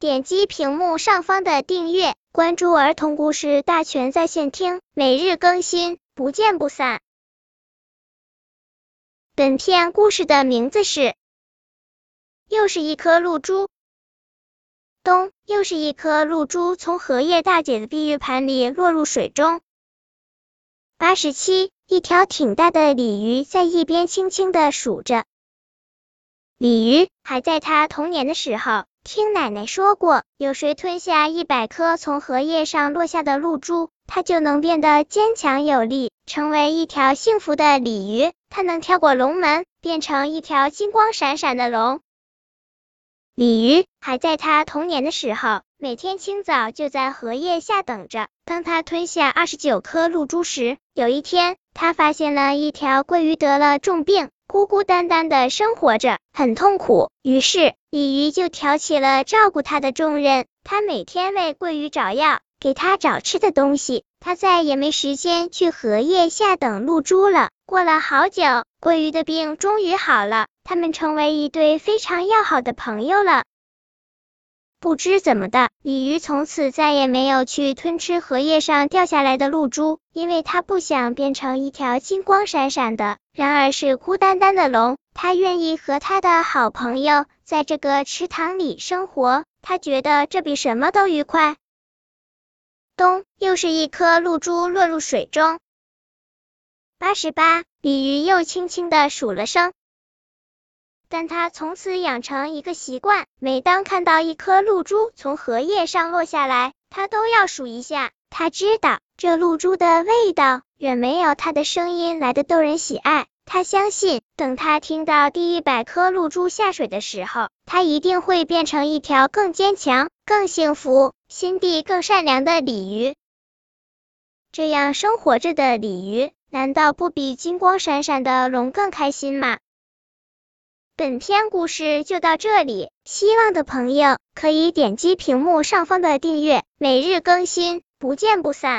点击屏幕上方的订阅，关注儿童故事大全在线听，每日更新，不见不散。本片故事的名字是《又是一颗露珠》。咚！又是一颗露珠从荷叶大姐的碧玉盘里落入水中。八十七，一条挺大的鲤鱼在一边轻轻的数着。鲤鱼还在它童年的时候，听奶奶说过，有谁吞下一百颗从荷叶上落下的露珠，它就能变得坚强有力，成为一条幸福的鲤鱼。它能跳过龙门，变成一条金光闪闪的龙。鲤鱼还在它童年的时候，每天清早就在荷叶下等着。当它吞下二十九颗露珠时，有一天，它发现了一条鲑鱼得了重病。孤孤单单的生活着，很痛苦。于是，鲤鱼就挑起了照顾它的重任。它每天为鳜鱼找药，给它找吃的东西。它再也没时间去荷叶下等露珠了。过了好久，鳜鱼的病终于好了，他们成为一对非常要好的朋友了。不知怎么的，鲤鱼从此再也没有去吞吃荷叶上掉下来的露珠，因为它不想变成一条金光闪闪的，然而是孤单单的龙。它愿意和它的好朋友在这个池塘里生活，他觉得这比什么都愉快。咚！又是一颗露珠落入水中。八十八，鲤鱼又轻轻的数了声。但他从此养成一个习惯，每当看到一颗露珠从荷叶上落下来，他都要数一下。他知道这露珠的味道远没有他的声音来的逗人喜爱。他相信，等他听到第一百颗露珠下水的时候，他一定会变成一条更坚强、更幸福、心地更善良的鲤鱼。这样生活着的鲤鱼，难道不比金光闪闪的龙更开心吗？本篇故事就到这里，希望的朋友可以点击屏幕上方的订阅，每日更新，不见不散。